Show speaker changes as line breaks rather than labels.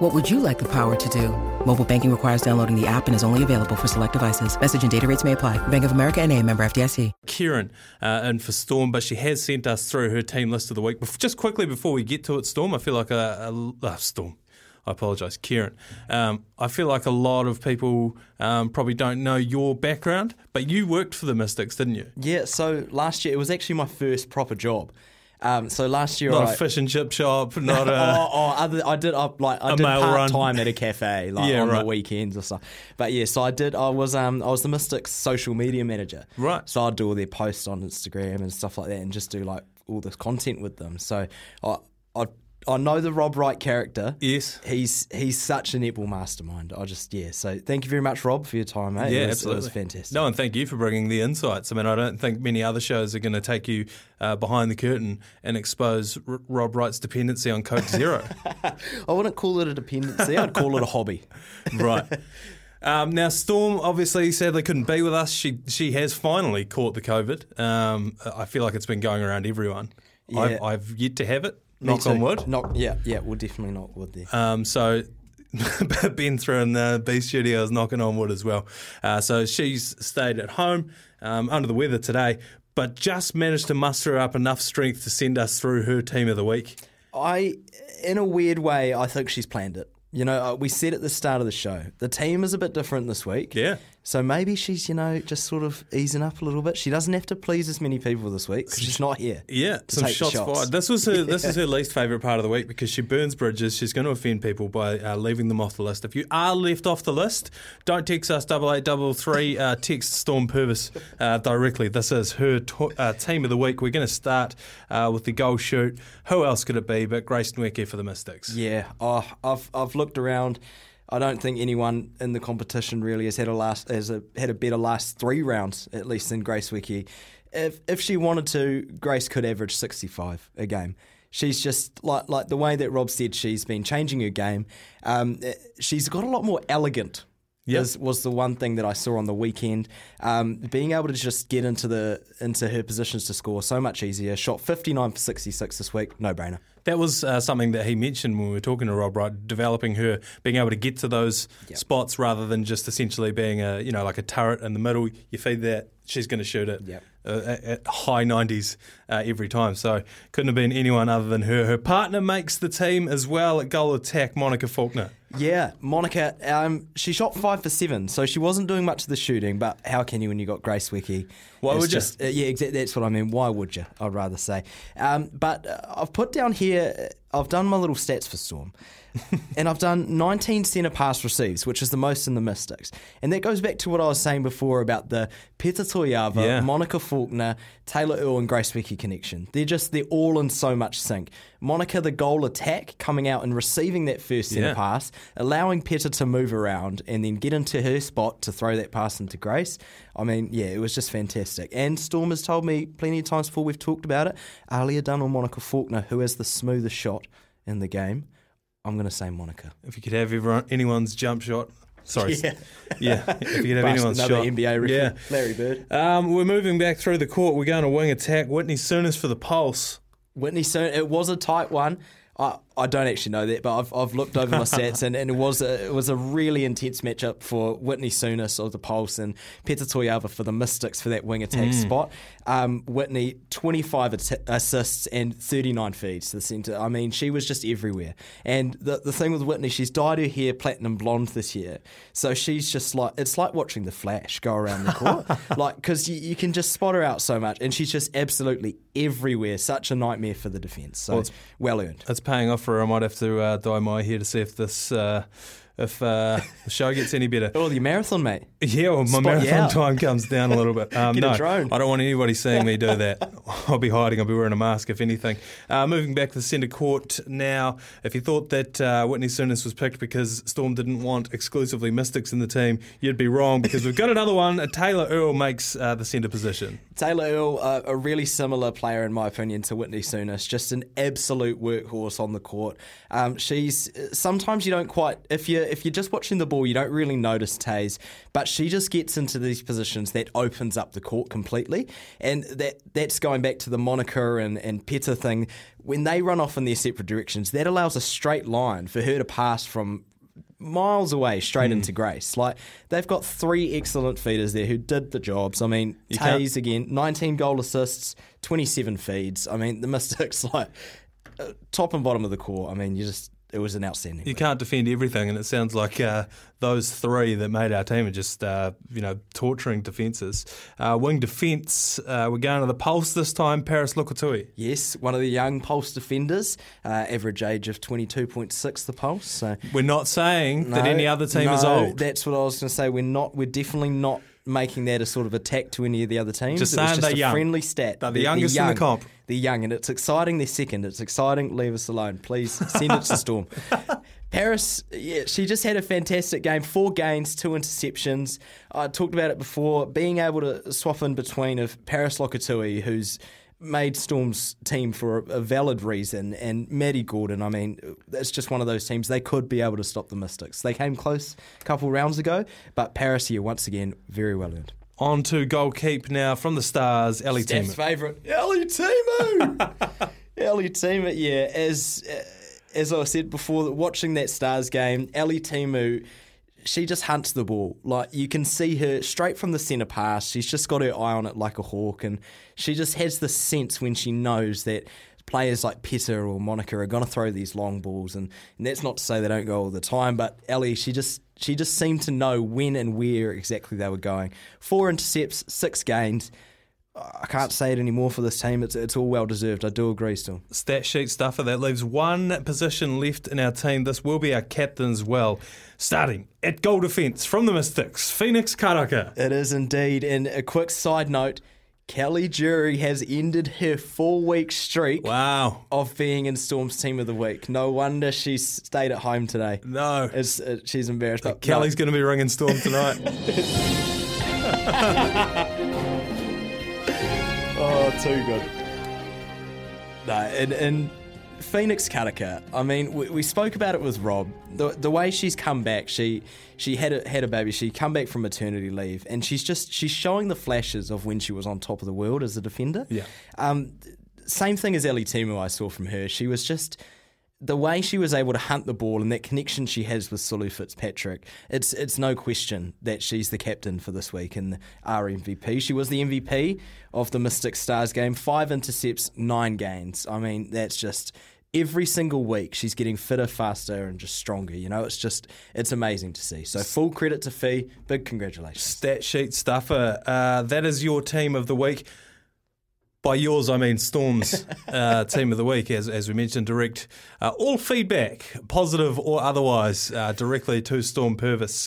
What would you like the power to do? Mobile banking requires downloading the app and is only available for select devices. Message and data rates may apply. Bank of America and a member FDIC.
Kieran uh, in for Storm, but she has sent us through her team list of the week. Bef- Just quickly before we get to it, Storm, I feel like a, a uh, Storm. I apologise, Kieran. Um, I feel like a lot of people um, probably don't know your background, but you worked for the Mystics, didn't you?
Yeah, so last year it was actually my first proper job. Um, so last year, I
Not
I,
a fish and chip shop, not a.
oh, oh, other, I did I, like I
A
did part time at a cafe like
Yeah,
on
right.
the weekends or stuff. But yeah, so I did. I was um I was the Mystics social media manager.
Right.
So I'd do all their posts on Instagram and stuff like that, and just do like all this content with them. So I I I know the Rob Wright character.
Yes.
He's he's such an netball mastermind. I just yeah. So thank you very much, Rob, for your time, mate.
Yeah,
it was,
absolutely.
It was fantastic.
No, and thank you for bringing the insights. I mean, I don't think many other shows are going to take you uh, behind the curtain and expose R- Rob Wright's dependency on Coke Zero.
I wouldn't call it a dependency. I'd call it a hobby.
right. Um, now, Storm obviously sadly couldn't be with us. She she has finally caught the COVID. Um, I feel like it's been going around everyone. I've,
Yeah.
I've yet to have it. Knock on wood.
Knock, yeah, yeah, we'll definitely knock wood there.
Um, so Ben through in the B studios knocking on wood as well. Uh, so she's stayed at home um, under the weather today, but just managed to muster up enough strength to send us through her team of the week.
I, in a weird way, I think she's planned it. You know, uh, we said at the start of the show, the team is a bit different this week.
Yeah.
So maybe she's, you know, just sort of easing up a little bit. She doesn't have to please as many people this week because she's not here.
Yeah, some shots,
shots.
fired. This was her. This is her least favourite part of the week because she burns bridges. She's going to offend people by uh, leaving them off the list. If you are left off the list, don't text us double eight double three. Uh, text Storm Purvis uh, directly. This is her to- uh, team of the week. We're going to start uh, with the goal shoot. Who else could it be but Grace Nweke for the Mystics?
Yeah. Oh, I've I've looked around. I don't think anyone in the competition really has had a last has a, had a better last three rounds at least than Grace Nweke. If if she wanted to, Grace could average sixty five a game. She's just like like the way that Rob said she's been changing her game. Um, eh, she's got a lot more elegant.
Yep.
is- was the one thing that I saw on the weekend. Um, being able to just get into the into her positions to score so much easier. Shot fifty nine for sixty six this week. No brainer.
That was uh, something that he mentioned when we were talking to Rob Wright, developing her, being able to get to those spots rather than just essentially being a, you know, like a turret in the middle. You feed that, she's going to shoot it
Yep.
uh, at, at high 90s uh, every time. So couldn't have been anyone other than her. Her partner makes the team as well at goal attack, Monica Falkner.
Yeah, Monica. Um, she shot five for seven, so she wasn't doing much of the shooting. But how can you when you got Grace Nweke?
Why
It's
would you?
uh, yeah, exactly. That's what I mean. Why would you? I'd rather say. Um, but uh, I've put down here. I've done my little stats for Storm, and I've done 19 centre pass receives, which is the most in the Mystics. And that goes back to what I was saying before about the Peta Toeava,
Yeah.
Monica Falkner, Tayla Earle, and Grace Nweke connection. They're just they're all in so much sync. Monica, the goal attack, coming out and receiving that first centre
Yeah.
pass, allowing Peta to move around and then get into her spot to throw that pass into Grace. I mean, yeah, it was just fantastic. And Storm has told me plenty of times before we've talked about it. Aliyah Dunn or Monica Falkner, who has the smoothest shot in the game? I'm going to say Monica.
If you could have everyone, anyone's jump shot. Sorry.
Yeah.
Yeah. If you could have
Bust
anyone's
another
shot.
NBA record.
Yeah.
Larry Bird.
Um, we're moving back through the court. We're going to wing attack. Whitney Souness for the pulse.
Whitney Soon, it was a tight one. I, I don't actually know that, but I've, I've looked over my stats and, and it was a, it was a really intense matchup for Whitney Souness of the Pulse and Peta Toeava for the Mystics for that wing attack spot. Um, Whitney, 25 at- assists and 39 feeds to the centre. I mean, she was just everywhere. And the, the thing with Whitney, she's dyed her hair platinum blonde this year. So she's just like, it's like watching the Flash go around the court. like, because you, you can just spot her out so much. And she's just absolutely everywhere. Such a nightmare for the defence. So
Well,
well,
it's-
well earned.
It's paying off for. I might have to uh, dye my hair to see if this uh, if uh, the show gets any better.
Oh, your marathon, mate.
Yeah, well, my
Spot
marathon time comes down a little bit. Um,
Get a
no,
drone.
I don't want anybody seeing me do that. I'll be hiding. I'll be wearing a mask, if anything. Uh, moving back to the centre court now. If you thought that uh, Whitney Souness was picked because Storm didn't want exclusively Mystics in the team, you'd be wrong because we've got another one. Uh, Tayla Earle makes uh, the centre position.
Tayla Earle, uh, a really similar player in my opinion to Whitney Souness, just an absolute workhorse on the court. Um, she's sometimes you don't quite if you if you're just watching the ball, you don't really notice Taze, but she just gets into these positions that opens up the court completely, and that that's going back to the Monica and and Peta thing. When they run off in their separate directions, that allows a straight line for her to pass from miles away straight mm. into Grace. Like they've got three excellent feeders there who did the jobs. I mean, you Taze again, 19 goal assists, 27 feeds. I mean, the Mystics like uh, top and bottom of the core. I mean, you just it was an outstanding.
You can't defend everything, and it sounds like uh, those three that made our team are just uh, you know torturing defences. Uh, wing defence, uh, we're going to the Pulse this time. Paris Lokotui.
Yes, one of the young Pulse defenders, uh, average age of twenty two point six. The Pulse. So
we're not saying no, that any other team
no,
is old.
That's what I was going to say. We're not. We're definitely not making that a sort of attack to any of the other teams.
Just saying
just
they're
a
young.
friendly stat.
They're the they're, youngest they're young. in the comp.
They're young, and it's exciting. They're second. It's exciting. Leave us alone, please. Send it to Storm. Paris, yeah, she just had a fantastic game. Four gains, two interceptions. I talked about it before. Being able to swap in between of Paris Lokotui, who's made Storm's team for a, a, valid reason, and Maddie Gordon. I mean, it's just one of those teams. They could be able to stop the Mystics. They came close a couple rounds ago, but Paris here once again very well earned.
On to goal keep now from the Stars, Ellie Steph's
favourite, Ellie Temu. Ellie Temu, yeah. As uh, as I said before, watching that Stars game, Ellie Temu she just hunts the ball. Like you can see her straight from the centre pass. She's just got her eye on it like a hawk, and she just has the sense when she knows that players like Peta or Monica are going to throw these long balls. And, and, that's not to say they don't go all the time, but Ellie, she just she just seemed to know when and where exactly they were going. Four intercepts, six gains. I can't say it anymore for this team. It's it's all well deserved. I do agree still.
Stat sheet stuffer. That leaves one position left in our team. This will be our captain as well. Starting at goal defence from the Mystics, Phoenix Karaka.
It is indeed. And a quick side note. Kelly Jury has ended her four week streak
wow.
of being in Storm's Team of the Week. No wonder she stayed at home today.
No.
It's, it, she's embarrassed. But
Kelly's no. going to be ringing Storm tonight.
Oh, too good. No, and, and Phoenix Karaka. I mean, we, we, spoke about it with Rob. The the way she's come back, she she had a, had a baby. She come back from maternity leave, and she's just she's showing the flashes of when she was on top of the world as a defender.
Yeah.
Um, same thing as Ellie Temu. I saw from her. She was just the way she was able to hunt the ball and that connection she has with Sulu Fitzpatrick, it's it's no question that she's the captain for this week and our MVP. She was the MVP of the Mystic Stars game, five intercepts, nine gains. I mean, that's just every single week she's getting fitter, faster, and just stronger. You know, it's just it's amazing to see. So full credit to Fee. Big congratulations.
Stat sheet stuffer. Uh, that is your team of the week. By yours, I mean Storm's uh, team of the week, as, as we mentioned. Direct uh, all feedback, positive or otherwise, uh, directly to Storm Purvis